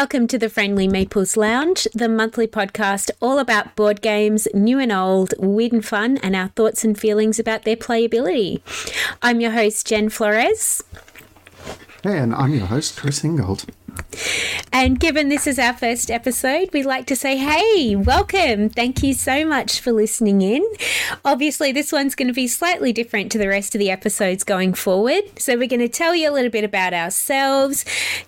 Welcome to the Friendly Meeples Lounge, the monthly podcast all about board games, new and old, weird and fun, and our thoughts and feelings about their playability. I'm your host, Jen Florez. And I'm your host, Chris Ingold. And given this is our first episode, we'd like to say, hey, welcome. Thank you so much for listening in. Obviously, this one's going to be slightly different to the rest of the episodes going forward. So, we're going to tell you a little bit about ourselves,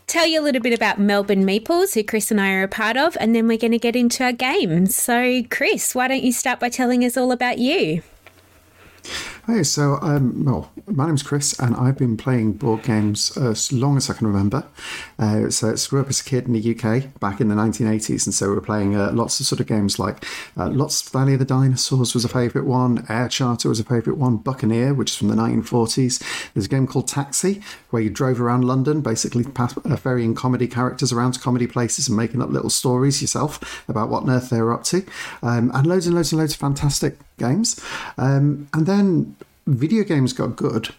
tell you a little bit about Melbourne Meeples, who Chris and I are a part of, and then we're going to get into our game. So, Chris, why don't you start by telling us all about you? Hey, so um, well, my name's Chris, and I've been playing board games as long as I can remember. Uh, so I grew up as a kid in the UK back in the 1980s, and so we were playing uh, lots of sort of games like uh, Lost Valley of the Dinosaurs was a favourite one, Air Charter was a favourite one, Buccaneer, which is from the 1940s. There's a game called Taxi, where you drove around London, basically pass, uh, ferrying comedy characters around to comedy places and making up little stories yourself about what on earth they were up to, um, and loads and loads and loads of fantastic games. Um, and then video games got good.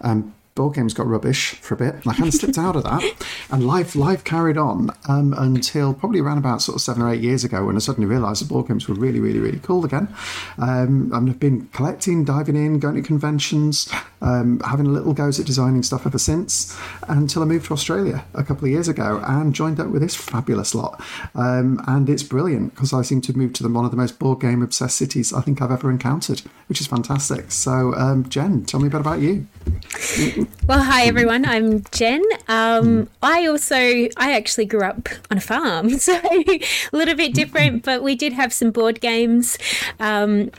Um, board games got rubbish for a bit. I kind of slipped out of that, and life life carried on um, until probably around about sort of seven or eight years ago when I suddenly realised that board games were really, really, really cool again. Um, I've been collecting, diving in, going to conventions, um, having a little goes at designing stuff ever since, until I moved to Australia a couple of years ago and joined up with this fabulous lot. Um, and it's brilliant because I seem to move to the, one of the most board game obsessed cities I think I've ever encountered, which is fantastic. So, um, Jen, tell me a bit about you. Well, hi everyone. I'm Jen. Um, I also I actually grew up on a farm, so a little bit different, but we did have some board games. Um,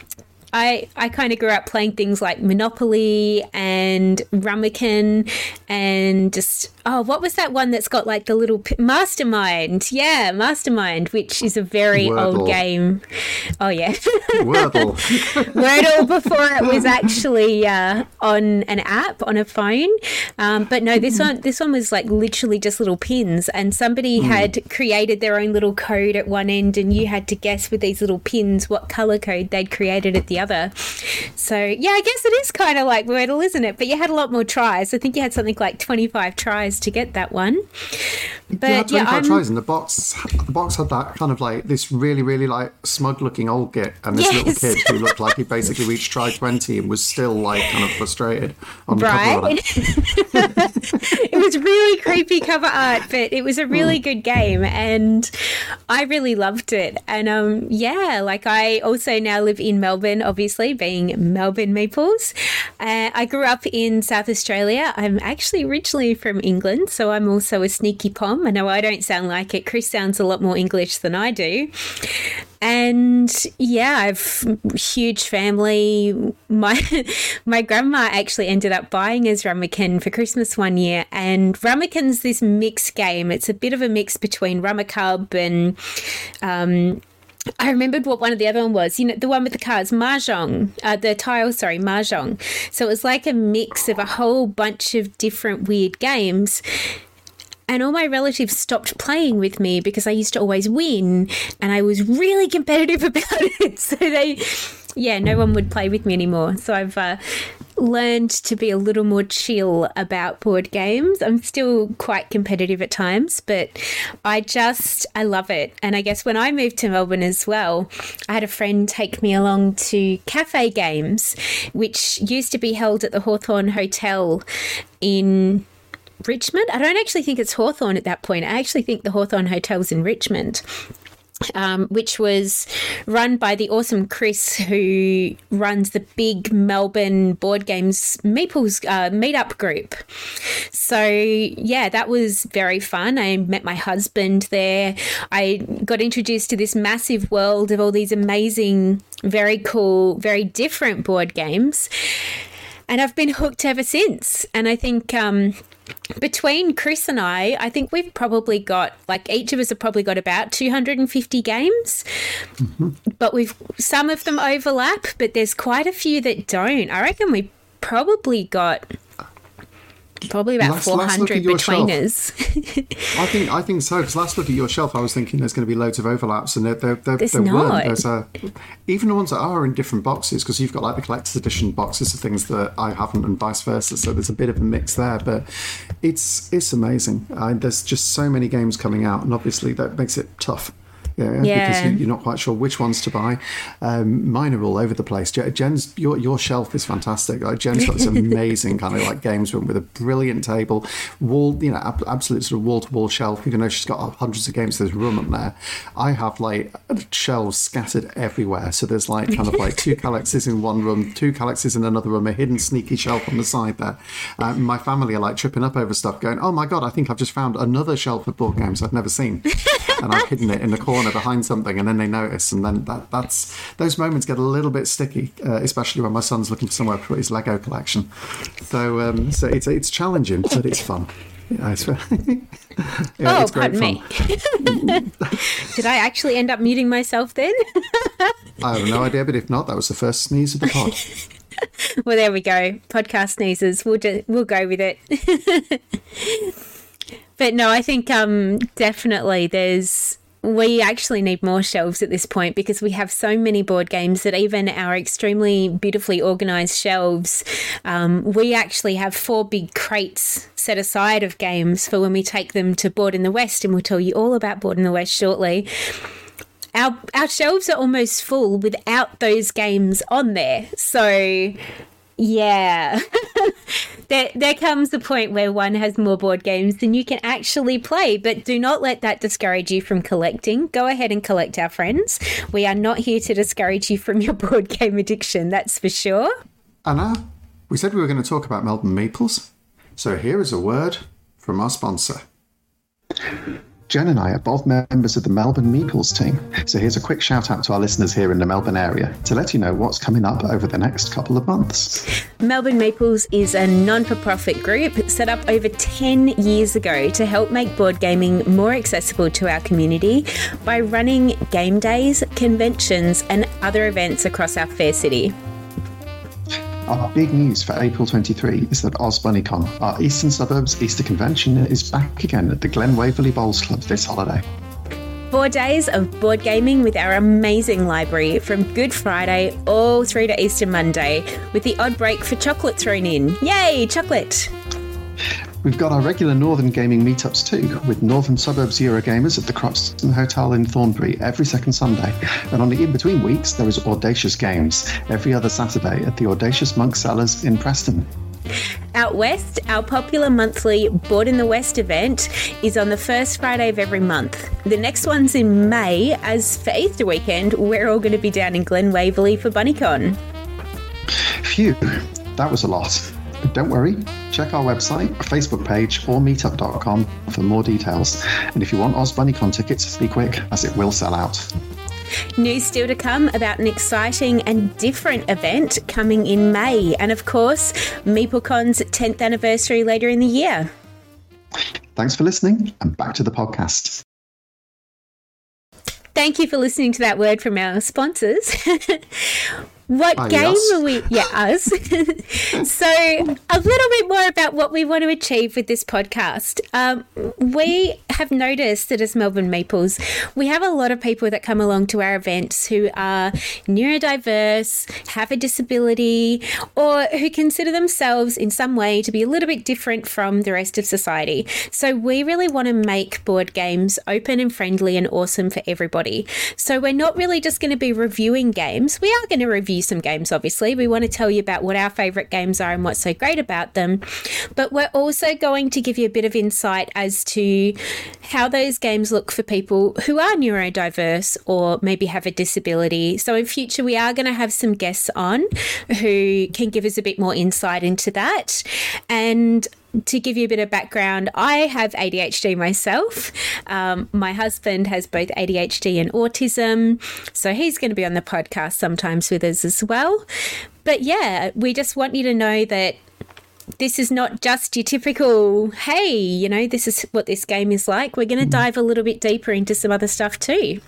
I, I kind of grew up playing things like Monopoly and Rummikub and just oh what was that one that's got like the little p- Mastermind yeah Mastermind which is a very Wordle. old game oh yeah Wordle. Wordle before it was actually uh, on an app on a phone. Um, but no, this one this one was like literally just little pins, and somebody had created their own little code at one end, and you had to guess with these little pins what color code they'd created at the other. So yeah, I guess it is kind of like Wordle, isn't it? But you had a lot more tries. I think you had something like twenty five tries to get that one. But yeah, yeah, 25 I'm, tries, and the box the box had that kind of like this really, really like smug looking old git and this little kid who looked like he basically reached try 20 and was still like kind of frustrated on the Right. cover of it. was really creepy cover art, but it was a really good game and I really loved it. And um yeah, like I also now live in Melbourne, obviously being Melbourne Meeples. Uh, I grew up in South Australia. I'm actually originally from England, so I'm also a sneaky pom. I know I don't sound like it. Chris sounds a lot more English than I do. And yeah, I've huge family. My my grandma actually ended up buying us Ramekin for Christmas one year, and Ramekin's this mixed game. It's a bit of a mix between Rummikub and um, I remembered what one of the other one was. You know, the one with the cards, mahjong. Uh, the tile, sorry, mahjong. So it was like a mix of a whole bunch of different weird games. And all my relatives stopped playing with me because I used to always win, and I was really competitive about it. So they, yeah, no one would play with me anymore. So I've uh, learned to be a little more chill about board games. I'm still quite competitive at times, but I just I love it. And I guess when I moved to Melbourne as well, I had a friend take me along to cafe games, which used to be held at the Hawthorne Hotel in Richmond. I don't actually think it's Hawthorne at that point. I actually think the Hawthorne Hotel's in Richmond. Um, which was run by the awesome Chris, who runs the big Melbourne board games Meeples uh, meetup group. So yeah, that was very fun. I met my husband there. I got introduced to this massive world of all these amazing, very cool, very different board games, and I've been hooked ever since. And I think. Um, between Chris and I, I think we've probably got like each of us have probably got about 250 games. Mm-hmm. But we've some of them overlap, but there's quite a few that don't. I reckon we probably got Probably about Last- last 400 at your between shelf. us. I think I think so. Because last look at your shelf, I was thinking there's going to be loads of overlaps, and there there, there, There's there weren't. There's a even the ones that are in different boxes because you've got like the collector's edition boxes of things that I haven't, and vice versa. So there's a bit of a mix there, but it's it's amazing. Uh, there's just so many games coming out, and obviously that makes it tough. Yeah, Yeah. because you, you're not quite sure which ones to buy. Um, mine are all over the place. Jen's your your shelf is fantastic. Like Jen's got this amazing kind of like games room with a brilliant table, wall, you know, ab- absolute sort of wall to wall shelf. Even though she's got hundreds of games, there's room up there. I have like shelves scattered everywhere. So there's like kind of like two Kallaxes in one room, two Kallaxes in another room, a hidden sneaky shelf on the side there. Uh, my family are like tripping up over stuff, going, "Oh my god, I think I've just found another shelf of board games I've never seen," and I've hidden it in the corner behind something, and then they notice, and then that that's those moments get a little bit sticky, uh, especially when my son's looking for somewhere to put his Lego collection. So um, so it's it's challenging, but it's fun. Yeah, it's, yeah, oh, pardon me. Did I actually end up muting myself then? I have no idea, but if not, that was the first sneeze of the pod. well, there we go. Podcast sneezes. We'll just, we'll go with it. But no, I think um definitely there's we actually need more shelves at this point because we have so many board games that even our extremely beautifully organized shelves, um, we actually have four big crates set aside of games for when we take them to Board in the West, and we'll tell you all about Board in the West shortly. Our, our shelves are almost full without those games on there. So, yeah. there, there comes a point where one has more board games than you can actually play, but do not let that discourage you from collecting. Go ahead and collect our friends. We are not here to discourage you from your board game addiction, that's for sure. Anna, we said we were going to talk about Melbourne Meeples. So here is a word from our sponsor. Jen and I are both members of the Melbourne Meeples team, so here's a quick shout out to our listeners here in the Melbourne area to let you know what's coming up over the next couple of months. Melbourne Meeples is a non for profit group set up over 10 years ago to help make board gaming more accessible to our community by running game days, conventions, and other events across our fair city. Our big news for April 23 is that OzBunnyCon, our Eastern Suburbs Easter convention, is back again at the Glen Waverley Bowls Club this holiday. Four days of board gaming with our amazing library from Good Friday all through to Easter Monday, with the odd break for chocolate thrown in. Yay, chocolate! We've got our regular Northern gaming meetups too, with Northern Suburbs Eurogamers at the Croxton Hotel in Thornbury every second Sunday. And on the in between weeks, there is Audacious Games every other Saturday at the Audacious Monk Cellars in Preston. Out west, our popular monthly Board in the West event is on the first Friday of every month. The next one's in May, as for Easter weekend, we're all going to be down in Glen Waverley for BunnyCon. Phew, that was a lot. But don't worry, check our website, our Facebook page, or meetup.com for more details. And if you want OzBunnyCon tickets, be quick, as it will sell out. News still to come about an exciting and different event coming in May, and of course, MeepleCon's 10th anniversary later in the year. Thanks for listening, and back to the podcast. Thank you for listening to that word from our sponsors. what game yes. are we? Yeah, us. so, a little bit more about what we want to achieve with this podcast. Um, we have noticed that as Melbourne Meeples, we have a lot of people that come along to our events who are neurodiverse, have a disability, or who consider themselves in some way to be a little bit different from the rest of society. So, we really want to make board games open and friendly and awesome for everybody. So, we're not really just going to be reviewing games. We are going to review some games, obviously. We want to tell you about what our favourite games are and what's so great about them. But we're also going to give you a bit of insight as to how those games look for people who are neurodiverse or maybe have a disability. So, in future, we are going to have some guests on who can give us a bit more insight into that. And to give you a bit of background, I have ADHD myself. Um, my husband has both ADHD and autism, so he's going to be on the podcast sometimes with us as well. But yeah, we just want you to know that this is not just your typical, hey, you know, this is what this game is like. We're going to dive a little bit deeper into some other stuff too.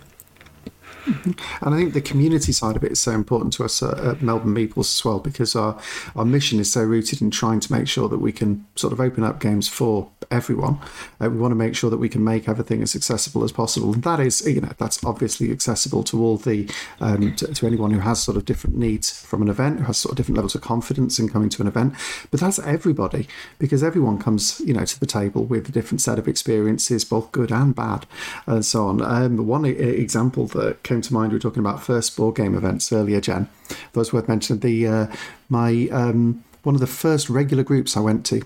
And I think the community side of it is so important to us at, at Melbourne Meeples as well because our, our mission is so rooted in trying to make sure that we can sort of open up games for everyone. Uh, we want to make sure that we can make everything as accessible as possible. And that is, you know, that's obviously accessible to all the, um, to, to anyone who has sort of different needs from an event, who has sort of different levels of confidence in coming to an event. But that's everybody because everyone comes, you know, to the table with a different set of experiences, both good and bad, and so on. Um, one example that came to mind, we were talking about first board game events earlier, Jen. Was worth mentioning. The uh, my um, one of the first regular groups I went to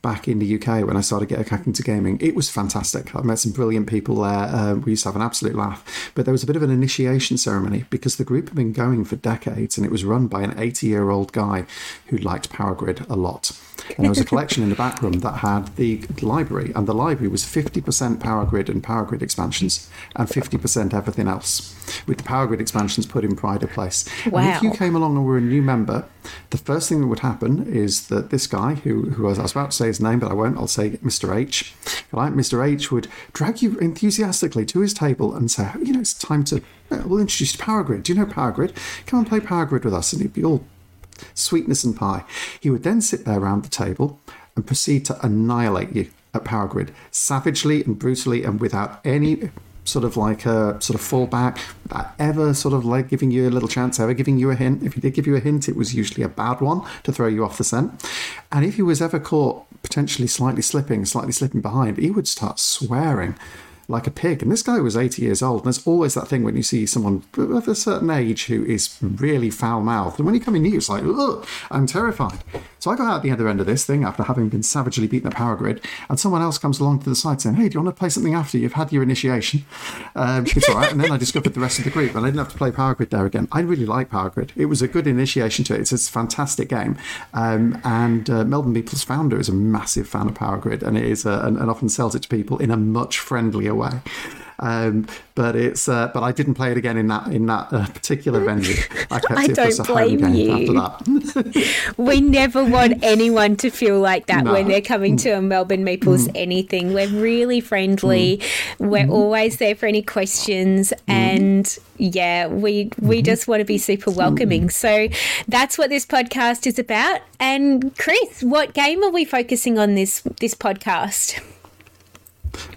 back in the UK when I started getting back into gaming. It was fantastic. I met some brilliant people there. Uh, we used to have an absolute laugh. But there was a bit of an initiation ceremony because the group had been going for decades and it was run by an 80 year old guy who liked Power Grid a lot. And there was a collection in the back room that had the library, and the library was 50% Power Grid and Power Grid expansions, and 50% everything else, with the Power Grid expansions put in pride of place. Wow. And if you came along and were a new member, the first thing that would happen is that this guy, who, who was, I was about to say his name, but I won't, I'll say Mr. H. Right, Mr. H would drag you enthusiastically to his table and say, you know, it's time to, we'll introduce Power Grid. Do you know Power Grid? Come and play Power Grid with us. And he'd be all sweetness and pie. He would then sit there around the table and proceed to annihilate you at Power Grid, savagely and brutally and without any sort of like a sort of fallback, without ever sort of like giving you a little chance, ever giving you a hint. If he did give you a hint, it was usually a bad one to throw you off the scent. And if he was ever caught potentially slightly slipping, slightly slipping behind, he would start swearing like a pig. And this guy was 80 years old. And there's always that thing when you see someone of a certain age who is really foul mouthed. And when you come in new, it's like, ugh, I'm terrified. So I got out the other end of this thing after having been savagely beaten at Power Grid. And someone else comes along to the side saying, hey, do you want to play something after you've had your initiation? Um, it's all right. And then I discovered the rest of the group and I didn't have to play Power Grid there again. I really like Power Grid. It was a good initiation to it. It's a fantastic game. Um, and uh, Melbourne Meeple's founder is a massive fan of Power Grid and it is uh, and, and often sells it to people in a much friendlier way. Um, but it's uh, but I didn't play it again in that in that uh, particular venue. I kept I it don't as a home blame you. after that. we never want anyone to feel like that No. when they're coming to a mm. Melbourne Meeples mm. anything. We're really friendly. Mm. We're always there for any questions and yeah, we we mm-hmm. just want to be super welcoming. So that's what this podcast is about. And Chris, what game are we focusing on this this podcast?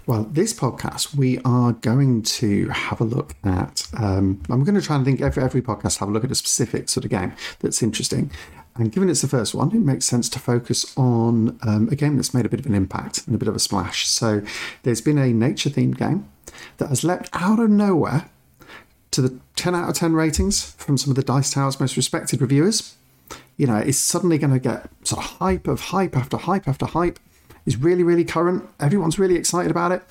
Well, this podcast, we are going to have a look at. Um, I'm going to try and think every, every podcast have a look at a specific sort of game that's interesting. And given it's the first one, it makes sense to focus on um, a game that's made a bit of an impact and a bit of a splash. So there's been a nature themed game that has leapt out of nowhere to the 10 out of 10 ratings from some of the Dice Tower's most respected reviewers. You know, it's suddenly going to get sort of hype of hype after hype after hype. It's really, really current. Everyone's really excited about it.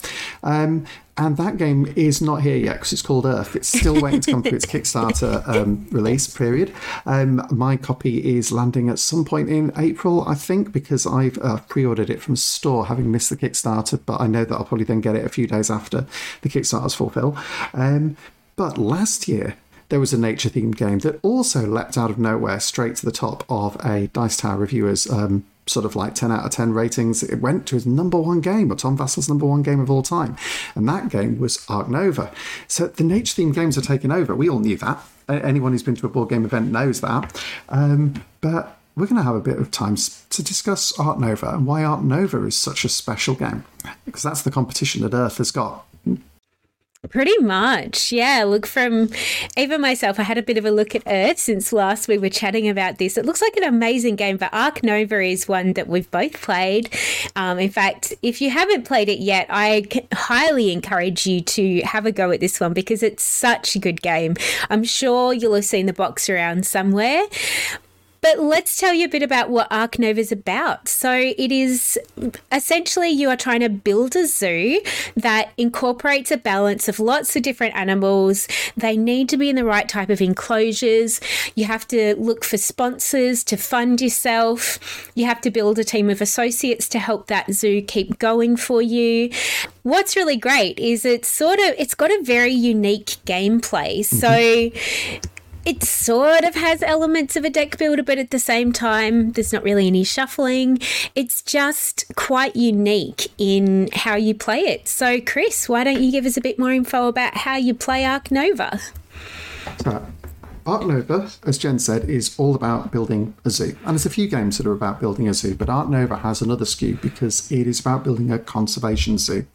Um, and that game is not here yet because it's called Earth. It's still waiting to come through its Kickstarter um, release period. Um, my copy is landing at some point in April, I think, because I've uh, pre ordered it from store, having missed the Kickstarter. But I know that I'll probably then get it a few days after the Kickstarter's fulfill. Um, but last year, there was a nature themed game that also leapt out of nowhere straight to the top of a Dice Tower reviewers. Um, Sort of like 10 out of 10 ratings. It went to his number one game, or Tom Vasel's number one game of all time. And that game was Ark Nova. So the nature themed games are taking over. We all knew that. Anyone who's been to a board game event knows that. Um, but we're going to have a bit of time to discuss Ark Nova and why Ark Nova is such a special game. Because that's the competition that Earth has got. Pretty much, yeah. Look, from even myself, I had a bit of a look at Earth since last we were chatting about this. It looks like an amazing game, but Ark Nova is one that we've both played. Um, in fact, if you haven't played it yet, I highly encourage you to have a go at this one because it's such a good game. I'm sure you'll have seen the box around somewhere. But let's tell you a bit about what Ark Nova is about. So, it is essentially you are trying to build a zoo that incorporates a balance of lots of different animals. They need to be in the right type of enclosures. You have to look for sponsors to fund yourself. You have to build a team of associates to help that zoo keep going for you. What's really great is it's sort of it's got a very unique gameplay. So mm-hmm. It sort of has elements of a deck builder, but at the same time, there's not really any shuffling. It's just quite unique in how you play it. So, Chris, why don't you give us a bit more info about how you play Ark Nova? Ark Nova, as Jen said, is all about building a zoo. And there's a few games that are about building a zoo, but Ark Nova has another skew because it is about building a conservation zoo.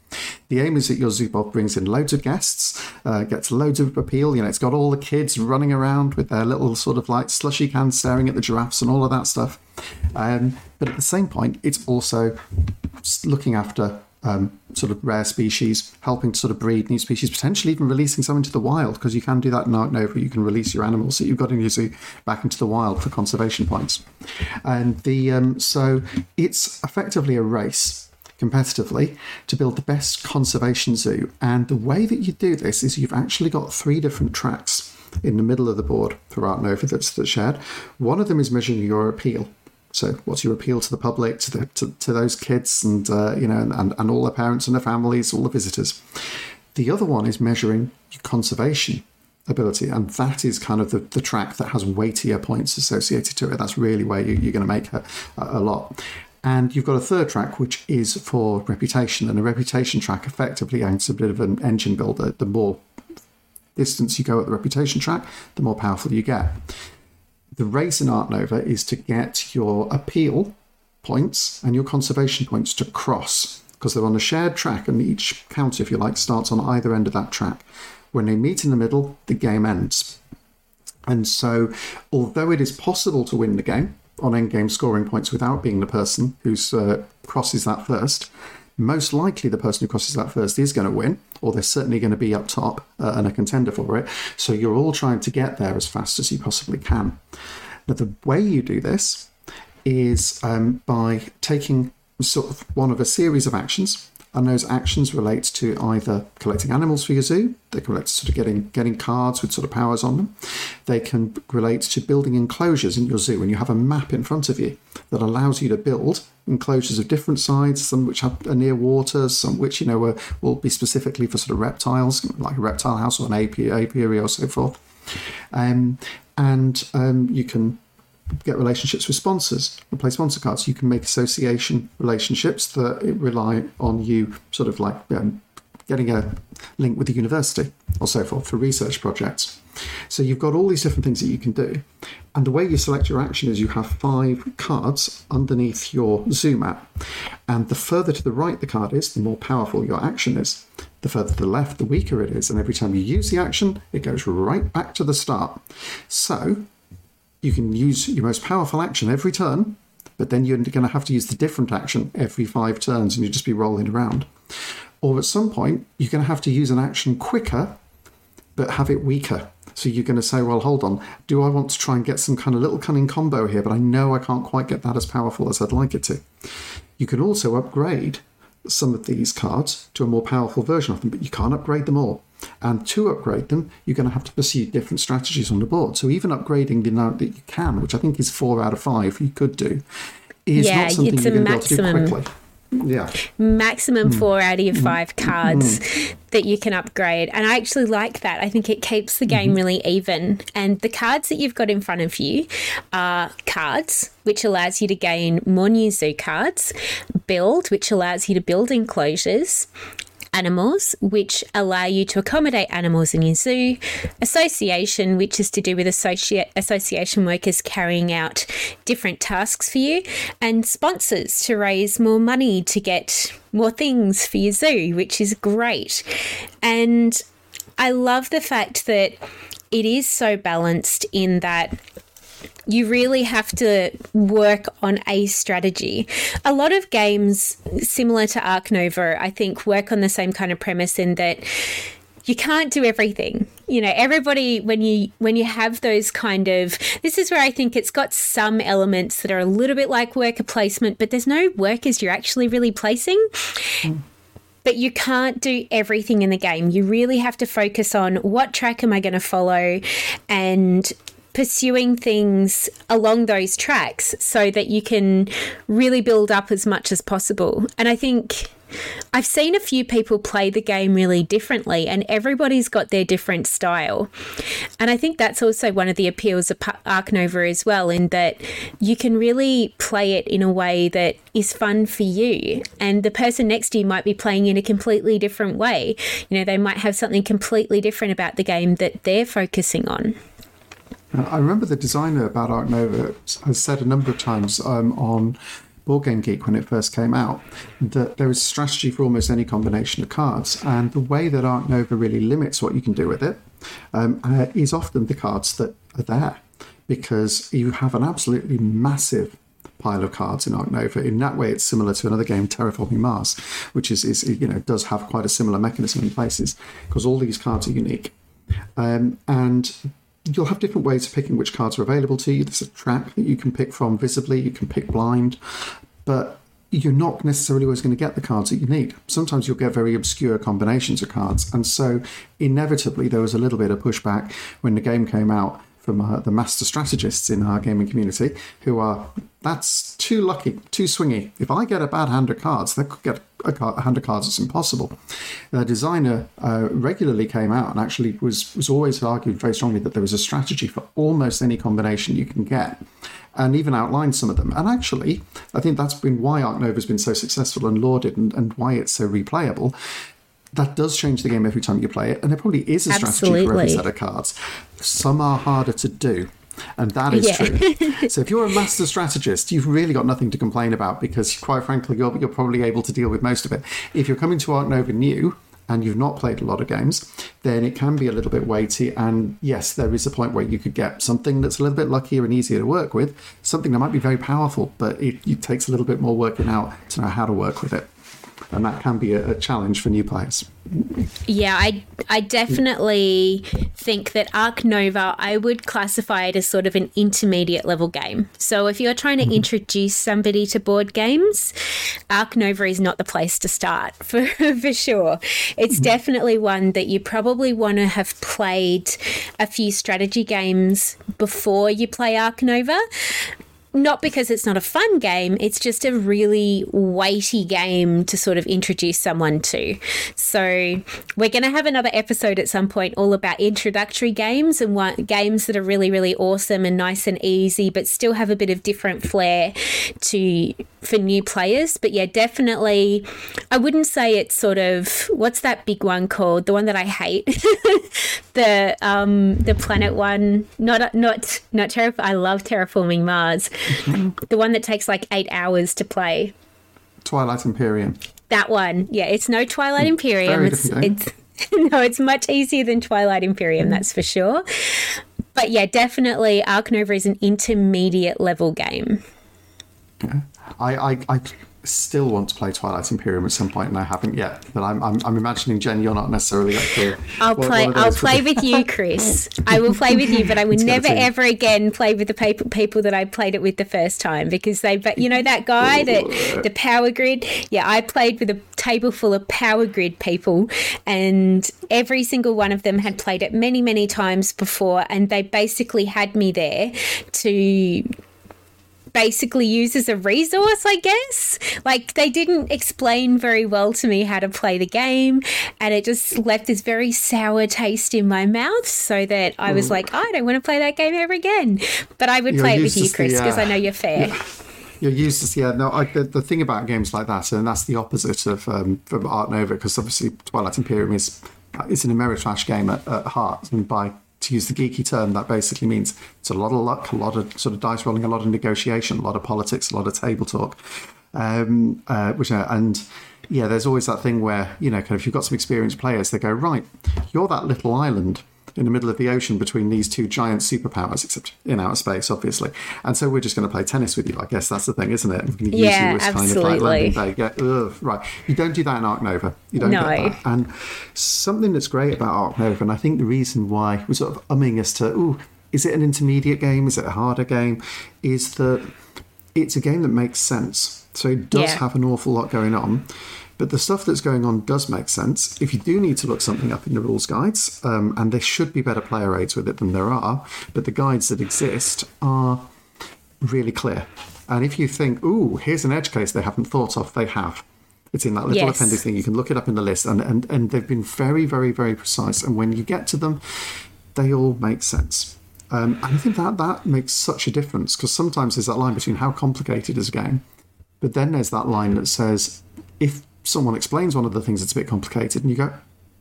The aim is that your zoo bob brings in loads of guests, uh, gets loads of appeal. You know, it's got all the kids running around with their little sort of like slushy cans staring at the giraffes and all of that stuff. Um, but at the same point, it's also looking after um, sort of rare species, helping to sort of breed new species, potentially even releasing some into the wild, because you can do that in Ark Nova. You can release your animals that you've got in your zoo back into the wild for conservation points. And the um, so it's effectively a race competitively to build the best conservation zoo. And the way that you do this is you've actually got three different tracks in the middle of the board for Ark Nova that's, that's shared. One of them is measuring your appeal. So, what's your appeal to the public, to the, to, to those kids, and uh, you know, and, and all the parents and the families, all the visitors? The other one is measuring conservation ability, and that is kind of the, the track that has weightier points associated to it. That's really where you, are going to make a, a lot. And you've got a third track, which is for reputation, and a reputation track effectively acts a bit of an engine builder. The more distance you go at the reputation track, the more powerful you get the race in Ark Nova is to get your appeal points and your conservation points to cross because they're on a shared track and each counter, if you like, starts on either end of that track. When they meet in the middle, the game ends. And so, although it is possible to win the game on endgame scoring points without being the person who uh, crosses that first, most likely the person who crosses that first is going to win, or they're certainly going to be up top uh, and a contender for it. So you're all trying to get there as fast as you possibly can. Now, the way you do this is um, by taking sort of one of a series of actions and those actions relate to either collecting animals for your zoo, they can relate to sort of getting getting cards with sort of powers on them. They can relate to building enclosures in your zoo, and you have a map in front of you that allows you to build enclosures of different sides, some which are near water, some which you know are, will be specifically for sort of reptiles, like a reptile house or an apiary, or so forth. Um, and um, you can get relationships with sponsors and play sponsor cards. You can make association relationships that rely on you sort of like um, getting a link with the university or so forth for research projects. So you've got all these different things that you can do. And the way you select your action is you have five cards underneath your zoo map. And the further to the right the card is, the more powerful your action is. The further to the left, the weaker it is. And every time you use the action, it goes right back to the start. So you can use your most powerful action every turn, but then you're going to have to use the different action every five turns and you'll just be rolling around. Or at some point, you're going to have to use an action quicker, but have it weaker. So you're going to say, well, hold on, do I want to try and get some kind of little cunning combo here, but I know I can't quite get that as powerful as I'd like it to. You can also upgrade some of these cards to a more powerful version of them, but you can't upgrade them all. And to upgrade them, you're going to have to pursue different strategies on the board. So even upgrading the amount that you can, which I think is four out of five, you could do, is yeah, not something you're going to be able to do quickly. Yeah. Maximum mm. four out of your mm. five cards mm. that you can upgrade. And I actually like that. I think it keeps the game mm-hmm. really even. And the cards that you've got in front of you are cards, which allows you to gain more new zoo cards, build, which allows you to build enclosures, animals, which allow you to accommodate animals in your zoo, association, which is to do with associate association workers carrying out different tasks for you, and sponsors to raise more money to get more things for your zoo, which is great. And I love the fact that it is so balanced in that you really have to work on a strategy. A lot of games similar to Ark Nova, I think, work on the same kind of premise in that you can't do everything you know everybody when you when you have those kind of this is where i think it's got some elements that are a little bit like worker placement but there's no workers you're actually really placing mm. But you can't do everything in the game. You really have to focus on what track am I going to follow and pursuing things along those tracks so that you can really build up as much as possible. And I think I've seen a few people play the game really differently, and everybody's got their different style. And I think that's also one of the appeals of Ark Nova as well, in that you can really play it in a way that is fun for you. And the person next to you might be playing in a completely different way. You know, they might have something completely different about the game that they're focusing on. I remember the designer about Ark Nova has said a number of times um, on Board Game Geek when it first came out that there is strategy for almost any combination of cards, and the way that Ark Nova really limits what you can do with it um, uh, is often the cards that are there, because you have an absolutely massive pile of cards in Ark Nova. In that way, it's similar to another game, Terraforming Mars, which is, is you know does have quite a similar mechanism in places because all these cards are unique. Um, and you'll have different ways of picking which cards are available to you. There's a track that you can pick from visibly, you can pick blind, but you're not necessarily always going to get the cards that you need. Sometimes you'll get very obscure combinations of cards. And so, inevitably, there was a little bit of pushback when the game came out from uh, the master strategists in our gaming community who are that's too lucky, too swingy. If I get a bad hand of cards, they could get a, hand of cards that's impossible. The designer uh, regularly came out and actually was was always argued very strongly that there was a strategy for almost any combination you can get, and even outlined some of them. And actually, I think that's been why Ark Nova has been so successful and lauded, and, and why it's so replayable that does change the game every time you play it, and there probably is a strategy Absolutely. for every set of cards. Some are harder to do. And that is yeah. true. so if you're a master strategist, you've really got nothing to complain about because, quite frankly, you're, you're probably able to deal with most of it. If you're coming to Ark Nova new, and you've not played a lot of games, then it can be a little bit weighty. And yes, there is a point where you could get something that's a little bit luckier and easier to work with, something that might be very powerful, but it, it takes a little bit more working out to know how to work with it and that can be a, a challenge for new players. Yeah, I I definitely think that Ark Nova I would classify it as sort of an intermediate level game. So if you're trying to mm-hmm. introduce somebody to board games, Ark Nova is not the place to start for for sure. It's mm-hmm. definitely one that you probably want to have played a few strategy games before you play Ark Nova not because it's not a fun game, it's just a really weighty game to sort of introduce someone to. So, we're going to have another episode at some point all about introductory games and games that are really, really awesome and nice and easy, but still have a bit of different flair to for new players. But yeah, definitely, I wouldn't say it's sort of what's that big one called? The one that I hate, the um the planet one. Not not not terra. I love terraforming Mars the one that takes like eight hours to play. Twilight Imperium. That one. Yeah, it's no Twilight mm, Imperium. Very it's it's no, it's much easier than Twilight Imperium, that's for sure. But yeah, definitely Ark Nova is an intermediate level game. Yeah. I, I, I still want to play Twilight Imperium at some point, and I haven't yet. But I'm, I'm, I'm imagining Jen, you're not necessarily up here. I'll play. I'll play with you, Chris. I will play with you, but I will never ever again play with the people people that I played it with the first time because they. But you know that guy that the Power Grid. Yeah, I played with a table full of Power Grid people, and every single one of them had played it many many times before, and they basically had me there to basically use as a resource, I guess. Like they didn't explain very well to me how to play the game, and it just left this very sour taste in my mouth. So that I was mm. like, I don't want to play that game ever again. But I would you're play it with you, Chris, because uh, I know you're fair. Yeah. You're used to, yeah. No, I, the, the thing about games like that, and that's the opposite of um, from Ark Nova, because obviously Twilight Imperium is it's an Ameritrash game at, at heart, and by to use the geeky term, that basically means it's a lot of luck, a lot of sort of dice rolling, a lot of negotiation, a lot of politics, a lot of table talk. Um, uh, which are, and yeah, there's always that thing where you know, kind of, if you've got some experienced players, they go right, you're that little island in the middle of the ocean between these two giant superpowers, except in outer space, obviously. And so we're just going to play tennis with you. I guess that's the thing, isn't it? We're going use yeah, absolutely. kind of like Yeah, right. You don't do that in Ark Nova. You don't no. get that. And something that's great about Ark Nova, and I think the reason why we're sort of umming as to, ooh, is it an intermediate game? Is it a harder game? Is that it's a game that makes sense. So it does yeah. have an awful lot going on. But the stuff that's going on does make sense. If you do need to look something up in the rules guides, um, and there should be better player aids with it than there are, but the guides that exist are really clear. And if you think, ooh, here's an edge case they haven't thought of, they have. It's in that little Yes. appendix thing. You can look it up in the list, and, and, and they've been very, very, very precise. And when you get to them, they all make sense. Um, and I think that that makes such a difference because sometimes there's that line between how complicated is a game, but then there's that line that says if someone explains one of the things that's a bit complicated, and you go,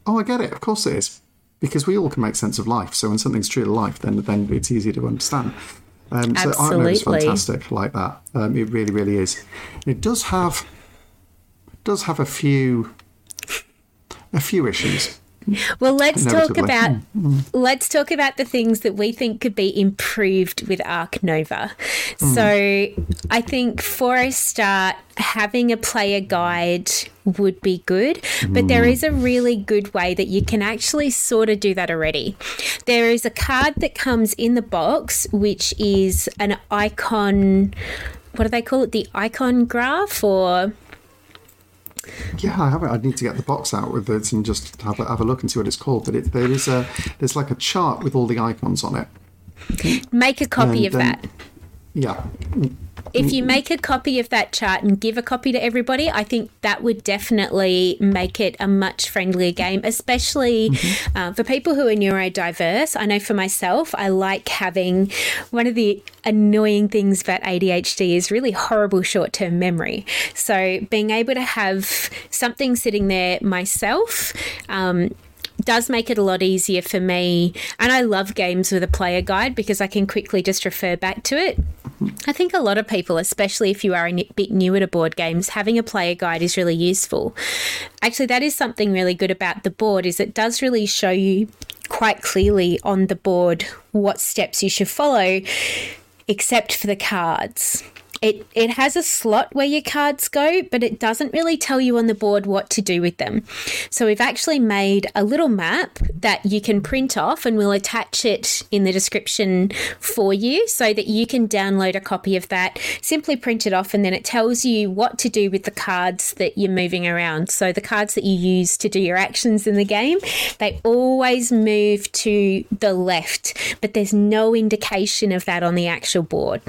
"Oh, I get it. Of course it is," because we all can make sense of life. So when something's true to life, then then it's easier to understand. Um, so Ark Nova is fantastic like that. Um, it really, really is. It does have does have a few a few issues. Well, let's talk about let's talk about the things that we think could be improved with Ark Nova. So, I think for a start, having a player guide would be good, but there is a really good way that you can actually sort of do that already. There is a card that comes in the box, which is an icon. What do they call it? The icon graph, or Yeah, I haven't. I need to get the box out with it and just have a, have a look and see what it's called. But it, there is a there's like a chart with all the icons on it. make a copy And of then- that. Yeah, if you make a copy of that chart and give a copy to everybody, I think that would definitely make it a much friendlier game, especially uh, for people who are neurodiverse. I know for myself, I like having one of the annoying things about ADHD is really horrible short term memory. So being able to have something sitting there myself. Um, does make it a lot easier for me. And I love games with a player guide because I can quickly just refer back to it. I think a lot of people, especially if you are a bit newer to board games, having a player guide is really useful. Actually, that is something really good about the board is it does really show you quite clearly on the board what steps you should follow, except for the cards. It, it has a slot where your cards go, but it doesn't really tell you on the board what to do with them. So we've actually made a little map that you can print off and we'll attach it in the description for you so that you can download a copy of that, simply print it off, and then it tells you what to do with the cards that you're moving around. So the cards that you use to do your actions in the game, they always move to the left, but there's no indication of that on the actual board.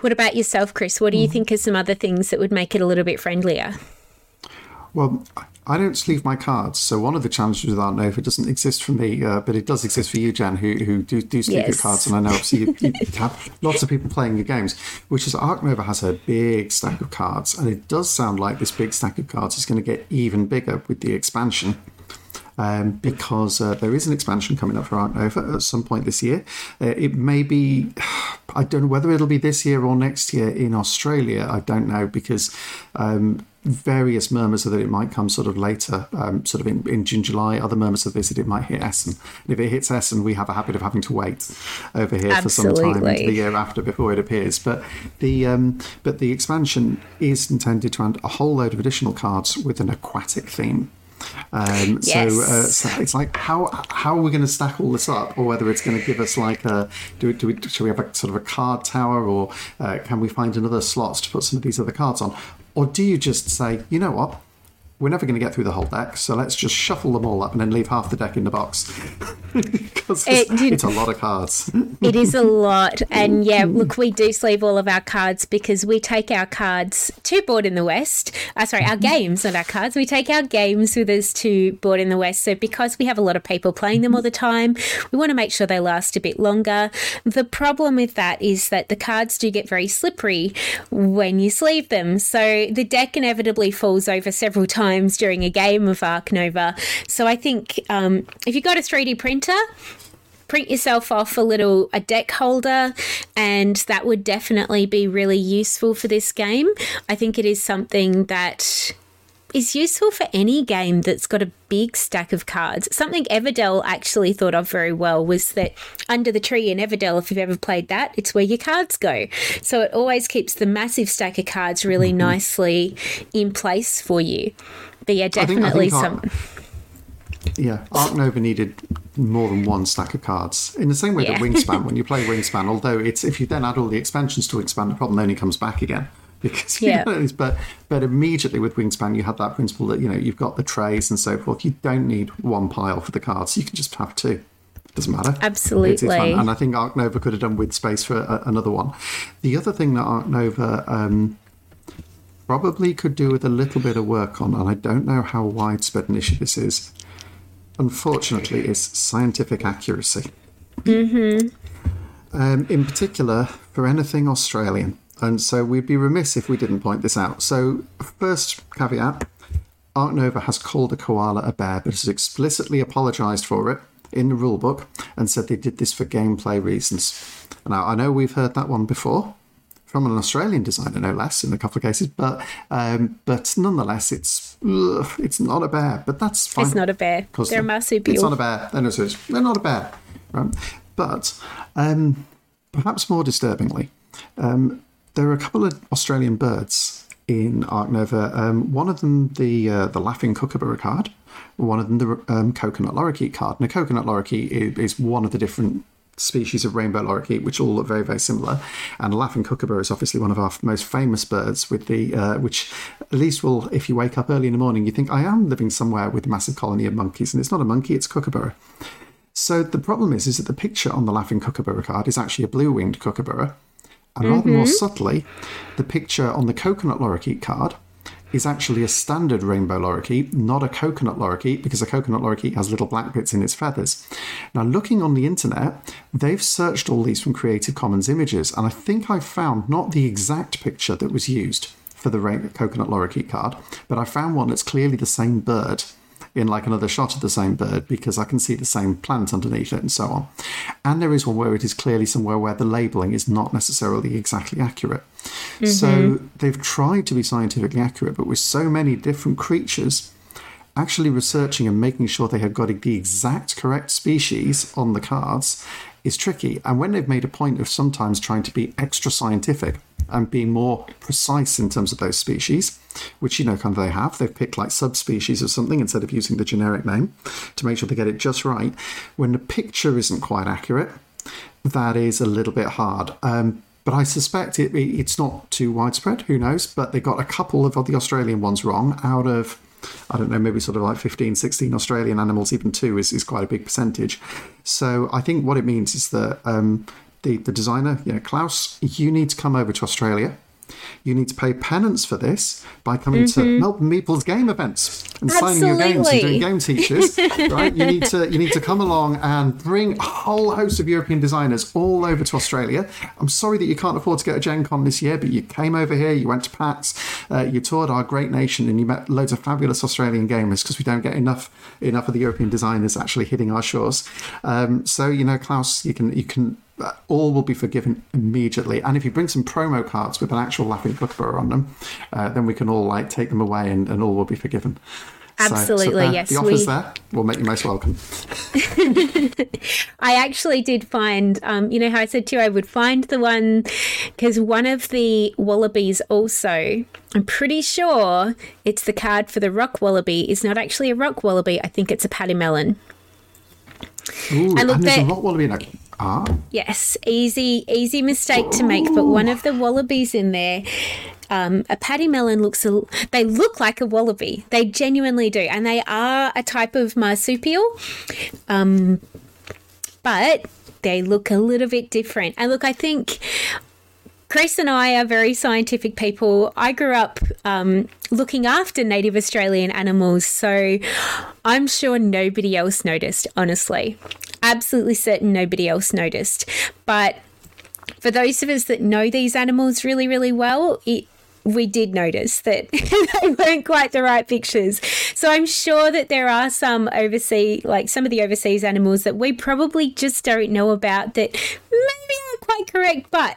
What about yourself, Chris? What do you think are some other things that would make it a little bit friendlier? Well, I don't sleeve my cards, so one of the challenges with Ark Nova doesn't exist for me, uh, but it does exist for you, Jan, who, who do, do sleeve your cards, and I know obviously you, you have lots of people playing your games, which is Ark Nova has a big stack of cards, and it does sound like this big stack of cards is going to get even bigger with the expansion. Um, because uh, there is an expansion coming up for Ark Nova at some point this year. Uh, it may be, I don't know whether it'll be this year or next year in Australia. I don't know because um, various murmurs are that it might come sort of later, um, sort of in, in June, July. Other murmurs are this that it might hit Essen. And if it hits Essen, we have a habit of having to wait over here for some time into the year after before it appears. But the um, but the expansion is intended to add a whole load of additional cards with an aquatic theme. Um, so, uh, so it's like how how are we going to stack all this up, or whether it's going to give us like a do, do we should we have a sort of a card tower, or uh, can we find another slots to put some of these other cards on, or do you just say you know what? We're never going to get through the whole deck, so let's just shuffle them all up and then leave half the deck in the box. because it's, It it's a lot of cards. It is a lot. And yeah, look, we do sleeve all of our cards because we take our cards to Board in the West. Uh, sorry, our games, not our cards. We take our games with us to Board in the West. So because we have a lot of people playing them all the time, we want to make sure they last a bit longer. The problem with that is that the cards do get very slippery when you sleeve them. So the deck inevitably falls over several times during a game of Ark Nova. So I think um, if you've got a 3D printer, print yourself off a little a deck holder and that would definitely be really useful for this game i think it is something that is useful for any game that's got a big stack of cards. Something Everdell actually thought of very well was that under the tree in Everdell, if you've ever played that, it's where your cards go. So it always keeps the massive stack of cards really mm-hmm. nicely in place for you. But yeah, I think- I definitely think some. Yeah, Ark Nova needed more than one stack of cards. In the same way that Wingspan, when you play Wingspan, although it's if you then add all the expansions to Wingspan, the problem only comes back again. Because you Yeah. know, it's- but but immediately with Wingspan, you had that principle that you know you've got the trays and so forth. You don't need one pile for the cards. You can just have two. Doesn't matter. It's- it's. Absolutely. And I think Ark Nova could have done with space for a, another one. The other thing that Ark Nova um, probably could do with a little bit of work on, and I don't know how widespread an issue this is, unfortunately, is scientific accuracy. Mm-hmm. Um, in particular, for anything Australian. And so we'd be remiss if we didn't point this out. So, first caveat Ark Nova has called a koala a bear, but has explicitly apologised for it in the rulebook and said they did this for gameplay reasons. Now, I know we've heard that one before from an Australian designer, no less, in a couple of cases, but um, but nonetheless, it's ugh, it's not a bear, but that's fine. It's not a bear. They're marsupial. It's not a bear. They're, no, they're not a bear. Right? But um, perhaps more disturbingly, um, there are a couple of Australian birds in Ark Nova. Um, one of them, the uh, the laughing kookaburra card. One of them, the um, coconut lorikeet card. Now, coconut lorikeet is, is one of the different species of rainbow lorikeet, which all look very, very similar. And laughing kookaburra is obviously one of our most famous birds, with the uh, which at least will, if you wake up early in the morning, you think I am living somewhere with a massive colony of monkeys, and it's not a monkey, it's kookaburra. So the problem is, is that the picture on the laughing kookaburra card is actually a blue-winged kookaburra, and rather more mm-hmm. subtly, the picture on the coconut lorikeet card is actually a standard rainbow lorikeet, not a coconut lorikeet, because a coconut lorikeet has little black bits in its feathers. Now, looking on the internet, they've searched all these from Creative Commons images, and I think I found not the exact picture that was used for the ra- coconut lorikeet card, but I found one that's clearly the same bird in like another shot of the same bird because I can see the same plant underneath it and so on. And there is one where it is clearly somewhere where the labeling is not necessarily exactly accurate. Mm-hmm. So they've tried to be scientifically accurate, but with so many different creatures, actually researching and making sure they have got the exact correct species on the cards is tricky. And when they've made a point of sometimes trying to be extra scientific and being more precise in terms of those species, which you know kind of they have, they've picked like subspecies of something instead of using the generic name to make sure they get it just right. When the picture isn't quite accurate, that is a little bit hard. Um, but I suspect it, it's not too widespread. Who knows? But they got a couple of the Australian ones wrong out of I don't know, maybe sort of like 15, 16 Australian animals, even two is, is quite a big percentage. So I think what it means is that um, the, the designer, you know, Klaus, you need to come over to Australia you need to pay penance for this by coming mm-hmm. to Melbourne Meeple's game events and Absolutely. signing your games and doing game teachers. right? You need to you need to come along and bring a whole host of European designers all over to Australia. I'm sorry that you can't afford to go to Gen Con this year, but you came over here, you went to PAX, uh, you toured our great nation, and you met loads of fabulous Australian gamers because we don't get enough enough of the European designers actually hitting our shores. Um, so you know, Klaus, you can you can all will be forgiven immediately. And if you bring some promo cards with an actual laughing kookaburra on them, uh, then we can all like take them away and, and all will be forgiven. Absolutely, so, so, uh, yes. The offers we... there will make you most welcome. I actually did find, um, you know, how I said to you, I would find the one because one of the wallabies also, I'm pretty sure it's the card for the rock wallaby, is not actually a rock wallaby. I think it's a pademelon. Ooh, and, look, and there's a rock wallaby in a Ah. Yes, easy, easy mistake to make. But one of the wallabies in there, um, a pademelon looks. A, they look like a wallaby. They genuinely do, and they are a type of marsupial. Um, but they look a little bit different. And look, I think Chris and I are very scientific people. I grew up um, looking after native Australian animals, so I'm sure nobody else noticed, honestly. Absolutely certain nobody else noticed. But for those of us that know these animals really, really well, it we did notice that they weren't quite the right pictures. So I'm sure that there are some overseas, like some of the overseas animals that we probably just don't know about that maybe aren't quite correct, but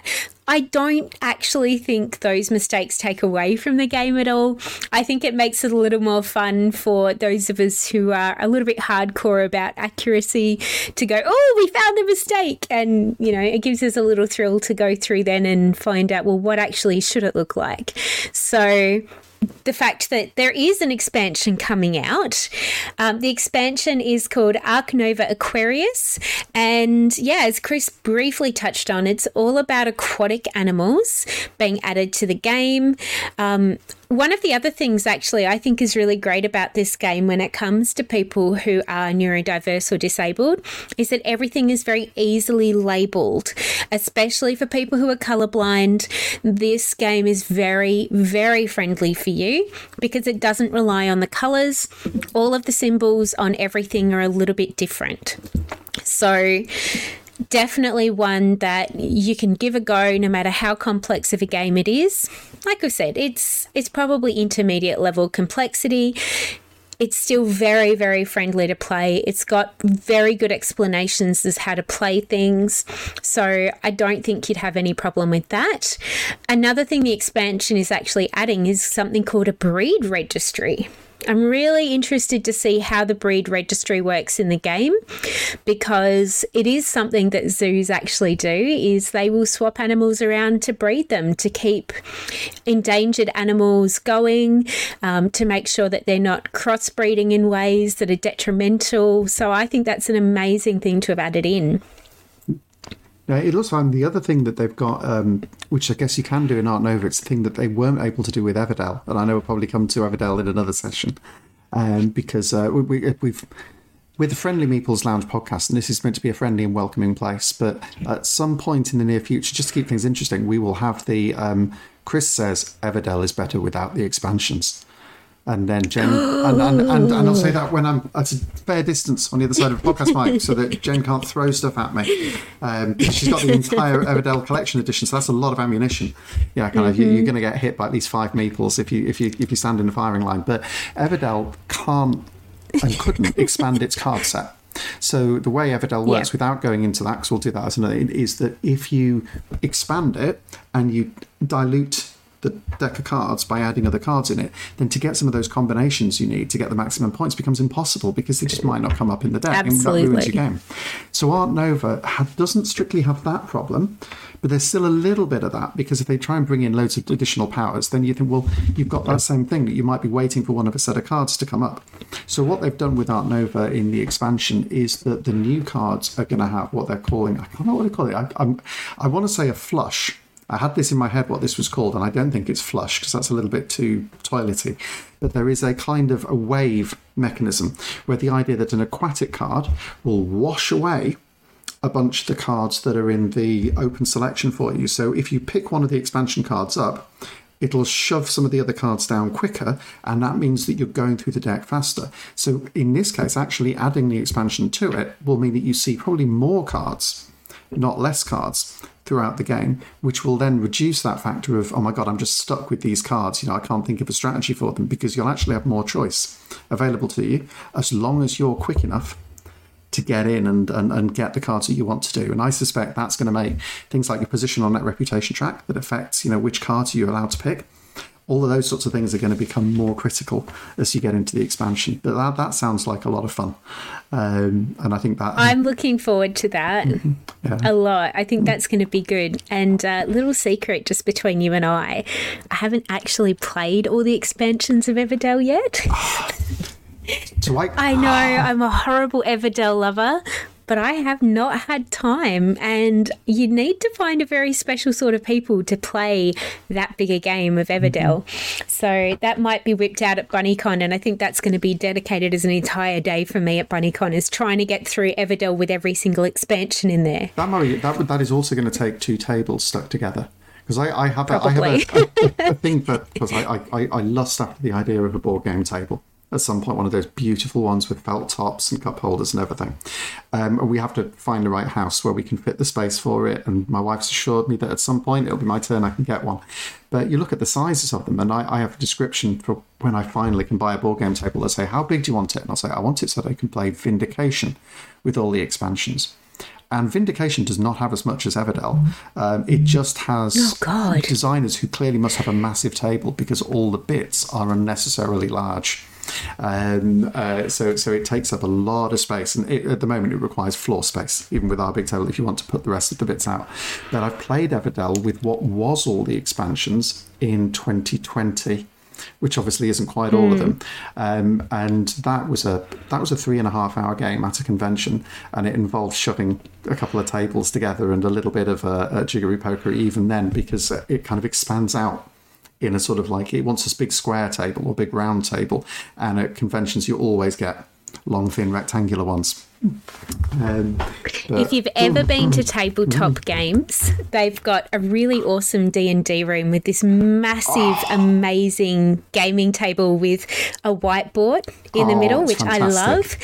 I don't actually think those mistakes take away from the game at all. I think it makes it a little more fun for those of us who are a little bit hardcore about accuracy to go, oh, we found a mistake. And, you know, it gives us a little thrill to go through then and find out, well, what actually should it look like? So the fact that there is an expansion coming out. Um, the expansion is called Ark Nova Aquarius. And yeah, as Chris briefly touched on, it's all about aquatic animals being added to the game. Um, one of the other things, actually, I think is really great about this game when it comes to people who are neurodiverse or disabled is that everything is very easily labeled, especially for people who are colorblind. This game is very, very friendly for you because it doesn't rely on the colors. All of the symbols on everything are a little bit different. So, definitely one that you can give a go no matter how complex of a game it is. Like I said, it's it's probably intermediate level complexity. It's still very, very friendly to play. It's got very good explanations as how to play things. So I don't think you'd have any problem with that. Another thing the expansion is actually adding is something called a breed registry. I'm really interested to see how the breed registry works in the game because it is something that zoos actually do is they will swap animals around to breed them to keep endangered animals going um, to make sure that they're not crossbreeding in ways that are detrimental. So I think that's an amazing thing to have added in yeah, it looks fine. The other thing that they've got, um, which I guess you can do in Ark Nova, it's the thing that they weren't able to do with Everdell, and I know we'll probably come to Everdell in another session, um, because uh, we, have we, with the Friendly Meeples Lounge podcast, and this is meant to be a friendly and welcoming place, but at some point in the near future, just to keep things interesting, we will have the um, Chris says Everdell is better without the expansions. And then Jen, and, and, and, and, I'll say that when I'm at a fair distance on the other side of the podcast mic so that Jen can't throw stuff at me. Um, she's got the entire Everdell collection edition, so that's a lot of ammunition. Yeah, kind of, mm-hmm. you're going to get hit by at least five meeples if you, if you, if you stand in the firing line. But Everdell can't and couldn't expand its card set. So the way Everdell works, yeah. without going into that, because we'll do that as another, is that if you expand it and you dilute the deck of cards by adding other cards in it, then to get some of those combinations you need to get the maximum points becomes impossible because they just might not come up in the deck Absolutely. and that ruins your game. So Ark Nova doesn't strictly have that problem, but there's still a little bit of that because if they try and bring in loads of additional powers, then you think, well, you've got that same thing that you might be waiting for one of a set of cards to come up. So what they've done with Ark Nova in the expansion is that the new cards are going to have what they're calling, I don't know what they call it, I, I want to say a flush I had this in my head what this was called, and I don't think it's flush because that's a little bit too toilety. But there is a kind of a wave mechanism where the idea that an aquatic card will wash away a bunch of the cards that are in the open selection for you. So if you pick one of the expansion cards up, it'll shove some of the other cards down quicker, and that means that you're going through the deck faster. So in this case, actually adding the expansion to it will mean that you see probably more cards, not less cards throughout the game, which will then reduce that factor of, oh my God, I'm just stuck with these cards. You know, I can't think of a strategy for them because you'll actually have more choice available to you as long as you're quick enough to get in and, and, and get the cards that you want to do. And I suspect that's going to make things like your position on that reputation track that affects, you know, which cards you're allowed to pick all of those sorts of things are going to become more critical as you get into the expansion. But that, that sounds like a lot of fun. Um, and I think that. I'm looking forward to that mm-hmm. yeah. a lot. I think that's going to be good. And uh, little secret just between you and I, I haven't actually played all the expansions of Everdell yet. so I, I know I'm a horrible Everdell lover, but I have not had time. And you need to find a very special sort of people to play that bigger game of Everdell. Mm-hmm. So that might be whipped out at BunnyCon. And I think that's going to be dedicated as an entire day for me at BunnyCon is trying to get through Everdell with every single expansion in there. That, might, that, that is also going to take two tables stuck together because I, I, have a, I have a, a, a thing because I, I, I lust after the idea of a board game table at some point, one of those beautiful ones with felt tops and cup holders and everything. Um, we have to find the right house where we can fit the space for it. And my wife's assured me that at some point it'll be my turn, I can get one. But you look at the sizes of them, and I, I have a description for when I finally can buy a board game table. They say, How big do you want it? And I'll say, I want it so that I can play Vindication with all the expansions. And Vindication does not have as much as Everdell. Um, it just has oh, designers who clearly must have a massive table because all the bits are unnecessarily large. Um, uh, so, so it takes up a lot of space, and it, at the moment it requires floor space, even with our big table. If you want to put the rest of the bits out, but I've played Everdell with what was all the expansions in 2020 which obviously isn't quite all mm. of them. Um, and that was a that was a three and a half hour game at a convention, and it involved shoving a couple of tables together and a little bit of a, a jiggery pokery even then because it kind of expands out in a sort of like it wants this big square table or big round table, and at conventions you always get long, thin, rectangular ones. Um, but- If you've ever been to tabletop games, they've got a really awesome D and D room with this massive, amazing gaming table with a whiteboard in the Oh, middle, it's which I love.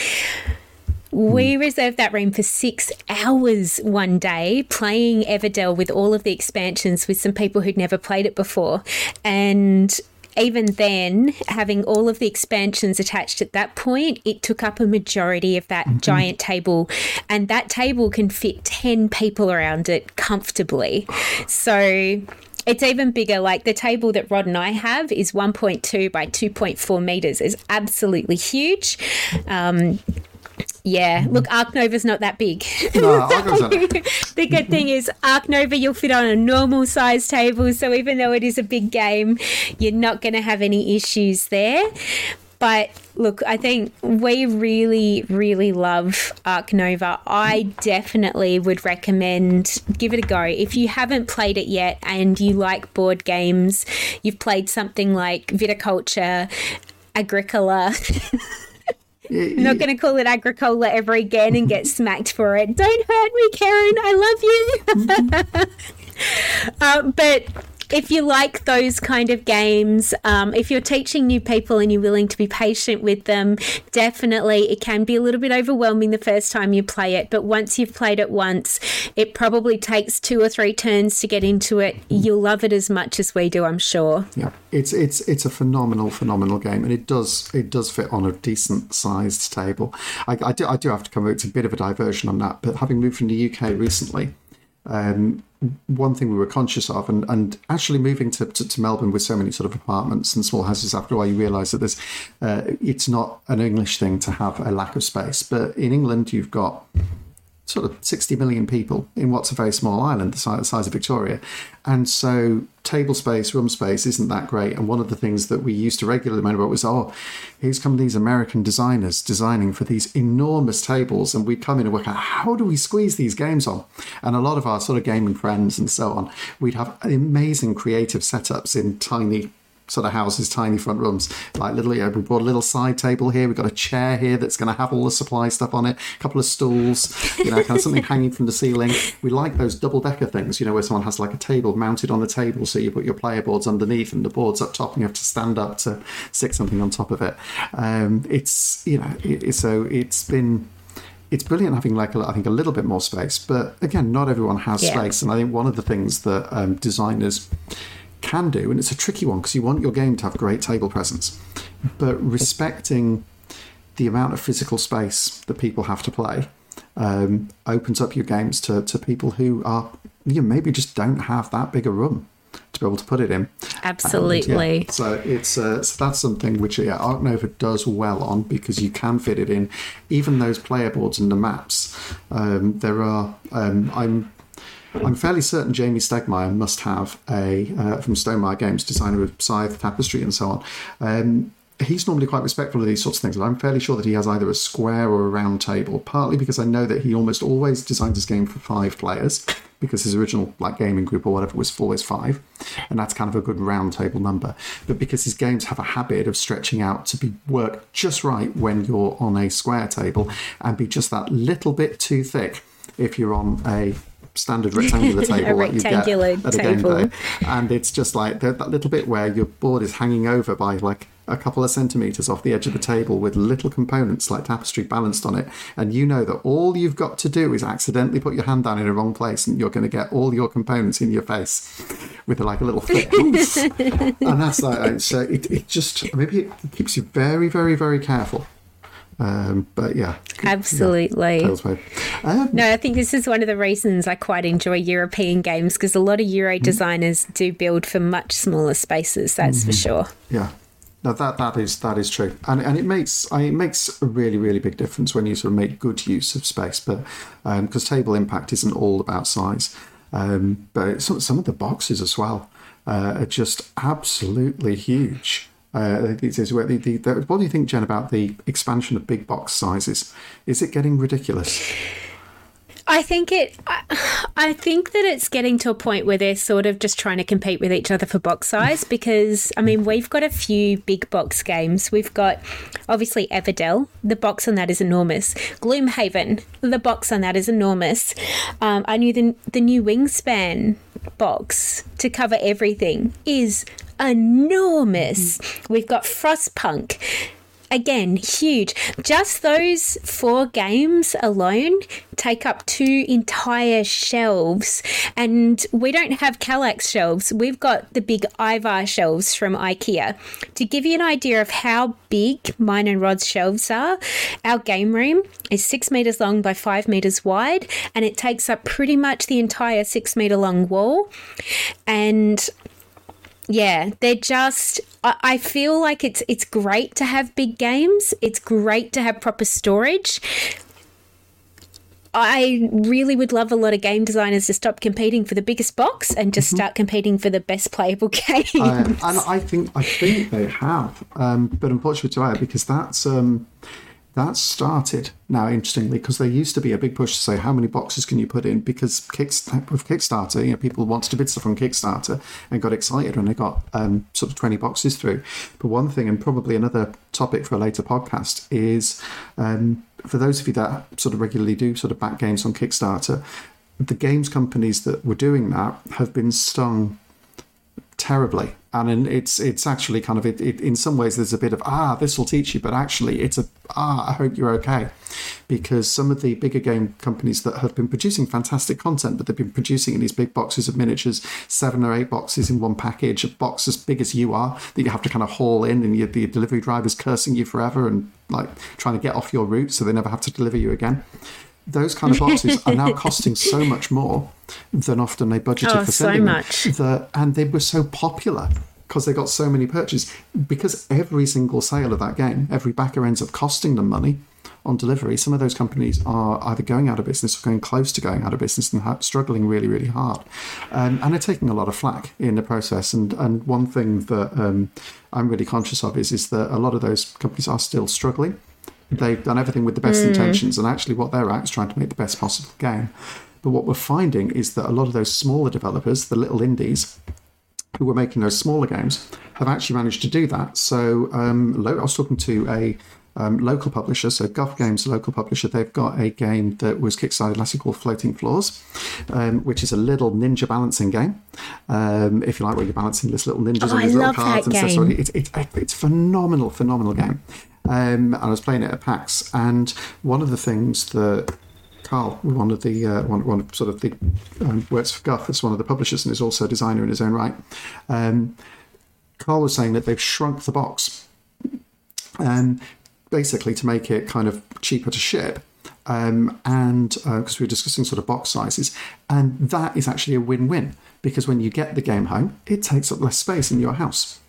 We reserved that room for six hours one day, playing Everdell with all of the expansions with some people who'd never played it before. And even then, having all of the expansions attached at that point, it took up a majority of that giant table. And that table can fit 10 people around it comfortably. So. It's even bigger. Like the table that Rod and I have is 1.2 by 2.4 meters. It's absolutely huge. Um, yeah, look, Ark Nova's not that big. No, the good thing is, Ark Nova, you'll fit on a normal size table. So even though it is a big game, you're not going to have any issues there. But look, I think we really, really love Ark Nova. I definitely would recommend give it a go. If you haven't played it yet and you like board games, you've played something like Viticulture, Agricola. I'm not going to call it Agricola ever again and get smacked for it. Don't hurt me, Karen. I love you. um, but if you like those kind of games, um, if you're teaching new people and you're willing to be patient with them, definitely it can be a little bit overwhelming the first time you play it. But once you've played it once, it probably takes two or three turns to get into it. You'll love it as much as we do, I'm sure. Yeah, it's it's it's a phenomenal, phenomenal game, and it does it does fit on a decent sized table. I, I do I do have to come. It's a bit of a diversion on that, but having moved from the UK recently, um, one thing we were conscious of, and, and actually moving to, to, to Melbourne with so many sort of apartments and small houses, after a while you realise that there's uh, it's not an English thing to have a lack of space, but in England you've got sort of 60 million people in what's a very small island, the size, of Victoria. And so table space, room space isn't that great. And one of the things that we used to regularly moan about was, oh, here's come these American designers designing for these enormous tables. And we'd come in and work out, how do we squeeze these games on? And a lot of our sort of gaming friends and so on, we'd have amazing creative setups in tiny sort of houses, tiny front rooms, like know, we brought a little side table here. We've got a chair here that's going to have all the supply stuff on it. A couple of stools, you know, kind of something hanging from the ceiling. We like those double decker things, you know, where someone has like a table mounted on the table, so you put your player boards underneath and the boards up top, and you have to stand up to stick something on top of it. Um, it's you know, it, so it's been it's brilliant having like a, I think a little bit more space, but again, not everyone has Yeah. space, and I think one of the things that um, designers can do, and it's a tricky one because you want your game to have great table presence, but respecting the amount of physical space that people have to play um, opens up your games to, to people who are you know, maybe just don't have that big a room to be able to put it in. Absolutely. Yeah, so it's uh, so that's something which yeah, Ark Nova does well on because you can fit it in. Even those player boards and the maps, um, there are. Um, I'm I'm fairly certain Jamey Stegmaier must have a uh, from Stonemaier Games, designer of Scythe, Tapestry, and so on. Um, he's normally quite respectful of these sorts of things, but I'm fairly sure that he has either a square or a round table. Partly because I know that he almost always designs his game for five players, because his original like gaming group or whatever was always five, and that's kind of a good round table number. But because his games have a habit of stretching out to be work just right when you're on a square table, and be just that little bit too thick if you're on a standard rectangular table A like you get at a game day and it's just like that, that little bit where your board is hanging over by like a couple of centimeters off the edge of the table with little components like tapestry balanced on it. And you know that all you've got to do is accidentally put your hand down in the wrong place and you're going to get all your components in your face with like a little flick and that's like so uh, it, it just maybe it keeps you very very very careful um, but yeah Absolutely. Wave. Um, No, I think this is one of the reasons I quite enjoy European games because a lot of Euro designers do build for much smaller spaces. That's for sure. Yeah. No, that that is that is true, and and it makes I, it makes a really really big difference when you sort of make good use of space. But because table impact isn't all about size, um, but some some of the boxes as well uh, are just absolutely huge. Uh, it is where the, the, the, what do you think, Jen, about the expansion of big box sizes? Is it getting ridiculous? I think it. I, I think that it's getting to a point where they're sort of just trying to compete with each other for box size. Because I mean, we've got a few big box games. We've got obviously Everdell. The box on that is enormous. Gloomhaven. The box on that is enormous. Um, I knew the the new Wingspan box to cover everything is enormous. We've got Frostpunk again, huge. Just those four games alone take up two entire shelves. And we don't have Kallax shelves, we've got the big Ivar shelves from IKEA. To give you an idea of how big mine and Rod's shelves are, our game room is six meters long by five meters wide, and it takes up pretty much the entire six meter long wall. And yeah, they're just. I, I feel like it's it's great to have big games. It's great to have proper storage. I really would love a lot of game designers to stop competing for the biggest box and just mm-hmm. start competing for the best playable games. Uh, and I think I think they have, um, but unfortunately to because that's um, that's started now, interestingly, because there used to be a big push to say how many boxes can you put in because with Kickstarter, you know, people wanted to bid stuff on Kickstarter and got excited when they got um, sort of 20 boxes through. But one thing, and probably another topic for a later podcast, is um, for those of you that sort of regularly do sort of back games on Kickstarter, the games companies that were doing that have been stung terribly and it's it's actually kind of it, it, in some ways there's a bit of ah this will teach you but actually it's a ah i hope you're okay. Because some of the bigger game companies that have been producing fantastic content but they've been producing in these big boxes of miniatures seven or eight boxes in one package a box as big as you are that you have to kind of haul in and your, the delivery driver's cursing you forever and like trying to get off your route so they never have to deliver you again those kind of boxes are now costing so much more than often they budgeted oh, for sending so much. That, and they were so popular because they got so many purchases. Because every single sale of that game, every backer ends up costing them money on delivery. Some of those companies are either going out of business or going close to going out of business and ha- struggling really, really hard. Um, and are taking a lot of flack in the process. And and one thing that um, I'm really conscious of is is that a lot of those companies are still struggling they've done everything with the best mm. intentions, and actually, what they're at is trying to make the best possible game. But what we're finding is that a lot of those smaller developers, the little indies, who were making those smaller games, have actually managed to do that. So um, I was talking to a um, local publisher, so Guff Games, local publisher, they've got a game that was kickstarted last year called Floating Floors, um, which is a little ninja balancing game. Um, if you like, where you're balancing this little ninjas oh, on these little cards and game. stuff. So it's, it's, it's phenomenal, phenomenal game. Um, and I was playing it at PAX, and one of the things that Carl, one of the uh, one, one of sort of the um, works for Guff, is one of the publishers and is also a designer in his own right. Um, Carl was saying that they've shrunk the box, um, basically to make it kind of cheaper to ship. Um, and because uh, we were discussing sort of box sizes, and that is actually a win-win because when you get the game home, it takes up less space in your house.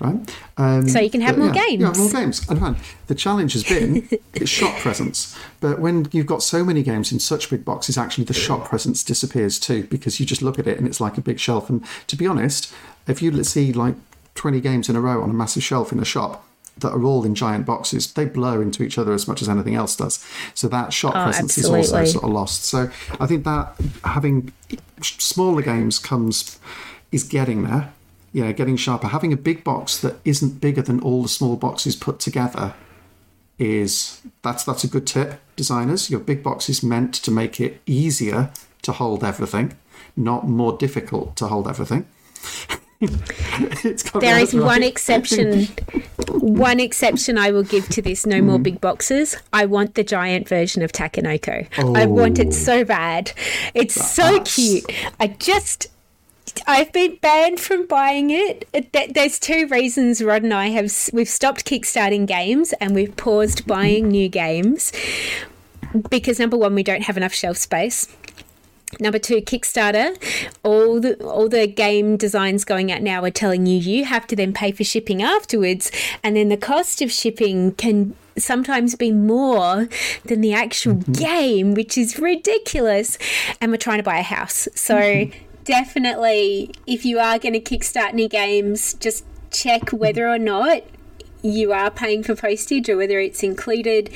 Right? Um, so you can have but, more yeah, games. Yeah, more games. And the challenge has been it's shop presence. But when you've got so many games in such big boxes, actually the shop presence disappears too because you just look at it and it's like a big shelf. And to be honest, if you see like 20 games in a row on a massive shelf in a shop, that are all in giant boxes, they blur into each other as much as anything else does. So that shot oh, presence absolutely. is also sort of lost. So I think that having smaller games comes is getting there you know, getting sharper. Having a big box that isn't bigger than all the small boxes put together is that's that's a good tip, designers. Your big box is meant to make it easier to hold everything, not more difficult to hold everything. There is one exception. one exception I will give to this: no more mm. big boxes. I want the giant version of Takenoko. Oh, I want it oh. so bad. It's so cute. I just I've been banned from buying it. There's two reasons Rod and I have we've stopped kickstarting games and we've paused buying new games because number one, we don't have enough shelf space. Number two, Kickstarter. All the all the game designs going out now are telling you you have to then pay for shipping afterwards, and then the cost of shipping can sometimes be more than the actual mm-hmm. game, which is ridiculous. And we're trying to buy a house, so. Mm-hmm definitely, if you are going to kickstart any games, just check whether or not you are paying for postage or whether it's included.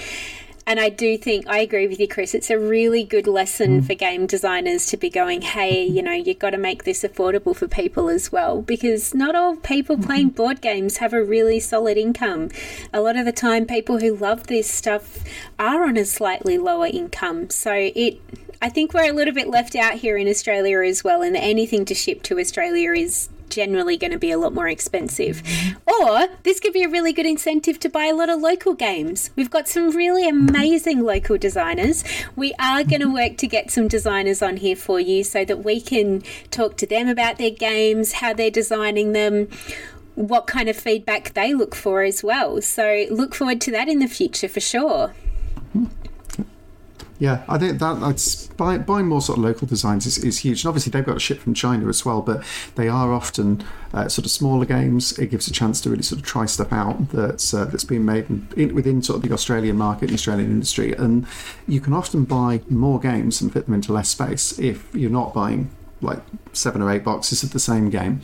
And I do think I agree with you, Chris. It's a really good lesson mm. for game designers to be going, hey, you know, you've got to make this affordable for people as well, because not all people mm-hmm. playing board games have a really solid income. A lot of the time, people who love this stuff are on a slightly lower income. So it, I think we're a little bit left out here in Australia as well, and anything to ship to Australia is generally going to be a lot more expensive. Or this could be a really good incentive to buy a lot of local games. We've got some really amazing local designers. We are going to mm-hmm. work to get some designers on here for you so that we can talk to them about their games, how they're designing them what kind of feedback they look for as well. So look forward to that in the future for sure. Yeah, I think that that's buying, buying more sort of local designs is, is huge. And obviously, they've got to ship from China as well, but they are often uh, sort of smaller games. It gives a chance to really sort of try stuff out that's uh, that's been made in, in, within sort of the Australian market, the Australian industry, and you can often buy more games and fit them into less space if you're not buying like seven or eight boxes of the same game.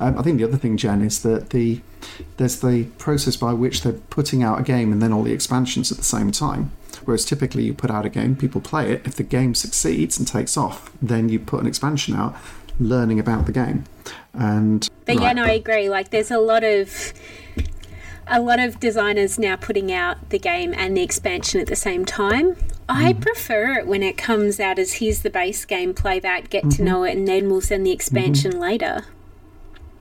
Um, I think the other thing, Jen, is that the there's the process by which they're putting out a game and then all the expansions at the same time. Whereas typically you put out a game, people play it. If the game succeeds and takes off, then you put an expansion out, learning about the game. And but like, yeah, no, I agree. Like there's a lot of a lot of designers now putting out the game and the expansion at the same time. I mm prefer it when it comes out as here's the base game, play that, get mm-hmm. to know it, and then we'll send the expansion mm-hmm. later.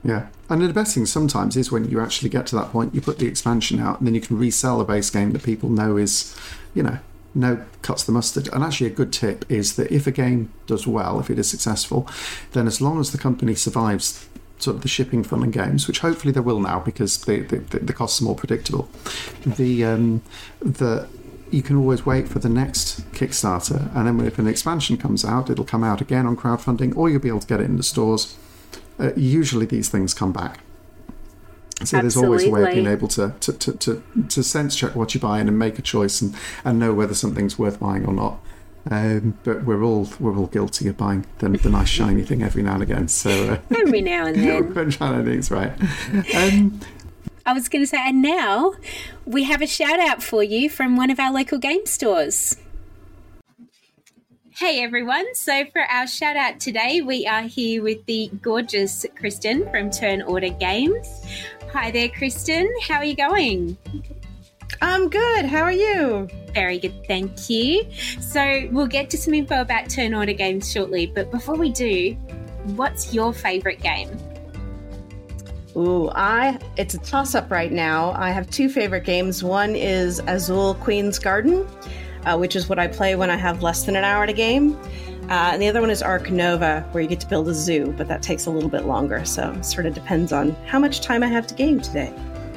Yeah, and the best thing sometimes is when you actually get to that point, you put the expansion out, and then you can resell a base game that people know is, you know, no cuts the mustard. And actually, a good tip is that if a game does well, if it is successful, then as long as the company survives sort of the shipping fun and games, which hopefully they will now because the the, the costs are more predictable, the um, the you can always wait for the next Kickstarter, and then if an expansion comes out, it'll come out again on crowdfunding, or you'll be able to get it in the stores uh, usually these things come back. So Absolutely. there's always a way of being able to, to, to, to, to sense check what you're buying and make a choice and, and know whether something's worth buying or not. Um, but we're all we're all guilty of buying the, the nice shiny thing every now and again. So uh, every now and then, shiny things, right? Um, I was going to say, and now we have a shout out for you from one of our local game stores. Hey everyone. So, for our shout out today, we are here with the gorgeous Kristen from Turn Order Games. Hi there, Kristen. How are you going? I'm good. How are you? Very good, thank you. So, we'll get to some info about Turn Order Games shortly, but before we do, what's your favorite game? Ooh, I it's a toss up right now. I have two favorite games. One is Azul Queen's Garden uh, which is what I play when I have less than an hour to game. Uh, and the other one is Ark Nova, where you get to build a zoo, but that takes a little bit longer. So it sort of depends on how much time I have to game today.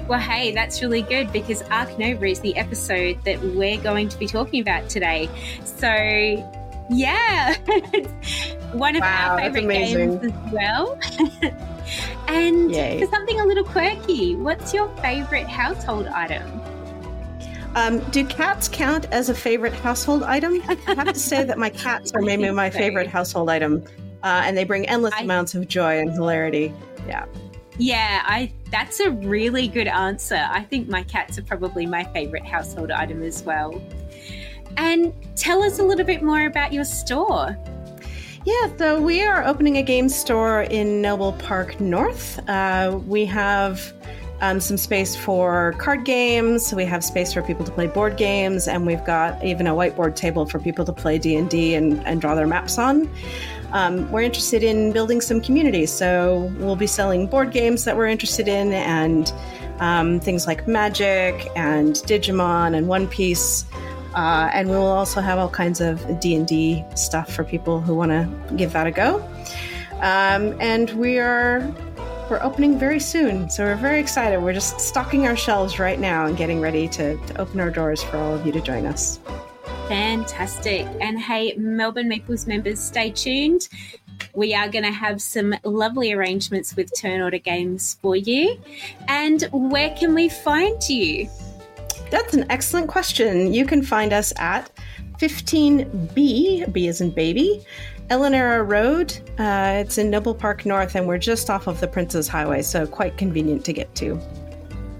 Well, hey, that's really good because Ark Nova is the episode that we're going to be talking about today. So, yeah, one of wow, our favorite games as well. and Yay. for something a little quirky, what's your favorite household item? Um, do cats count as a favorite household item? I have to say that my cats are maybe my favorite household item, uh, and they bring endless I, amounts of joy and hilarity. Yeah. Yeah, I that's a really good answer. I think my cats are probably my favorite household item as well. And tell us a little bit more about your store. Yeah, so we are opening a game store in Noble Park North. Uh, we have um, some space for card games. We have space for people to play board games, and we've got even a whiteboard table for people to play D and D and draw their maps on. Um, we're interested in building some communities, so we'll be selling board games that we're interested in, and um, things like Magic and Digimon and One Piece. Uh, and we will also have all kinds of d&d stuff for people who want to give that a go um, and we are we're opening very soon, so we're very excited. We're just stocking our shelves right now and getting ready to, to open our doors for all of you to join us. Fantastic. And hey, Melbourne Meeples members, stay tuned. We are going to have some lovely arrangements with Turn Order Games for you. And where can we find you? That's an excellent question. You can find us at 15B, B is in baby, Elanera Road. Uh, it's in Noble Park North, and we're just off of the Princes Highway, so quite convenient to get to.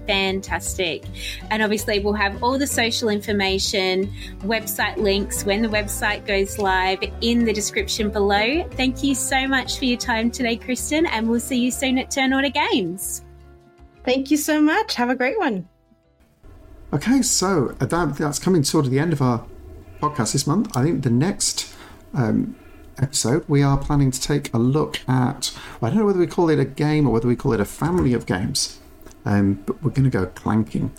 fantastic. And obviously, we'll have all the social information, website links when the website goes live in the description below. Thank you so much for your time today, Kristen, and we'll see you soon at Turn Order Games. Thank you so much. Have a great one. Okay, so that, that's coming sort of the end of our podcast this month. I think the next um, episode, we are planning to take a look at, well, I don't know whether we call it a game or whether we call it a family of games, um, but we're going to go clanking.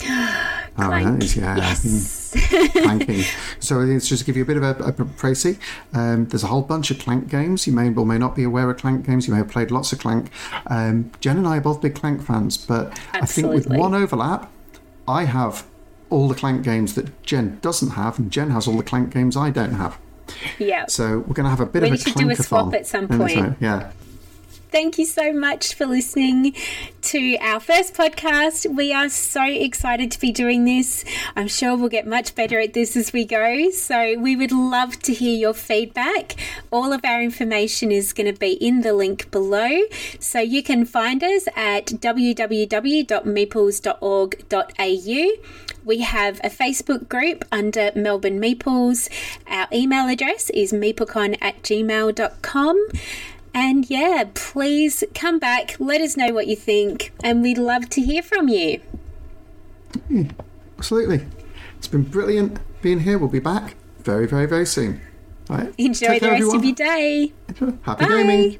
Oh, that is, yeah. Yes. clanking. So it's just to give you a bit of a, a précis. Um, there's a whole bunch of Clank games. You may or may not be aware of Clank games. You may have played lots of Clank. Um, Jen and I are both big Clank fans, but I think with one overlap, I have all the Clank games that Jen doesn't have, and Jen has all the Clank games I don't have. Yeah. So we're going to have a bit We of a do a swap at some point. yeah. Thank you so much for listening to our first podcast. We are so excited to be doing this. I'm sure we'll get much better at this as we go. So, we would love to hear your feedback. All of our information is going to be in the link below. So, you can find us at www.meeples.org.au. We have a Facebook group under Melbourne Meeples. Our email address is meeplecon at gmail.com. And yeah, please come back, let us know what you think, and we'd love to hear from you. Hmm, absolutely. It's been brilliant being here. We'll be back very, very, very soon. All right. Enjoy Take the rest of your day. Happy Bye. gaming.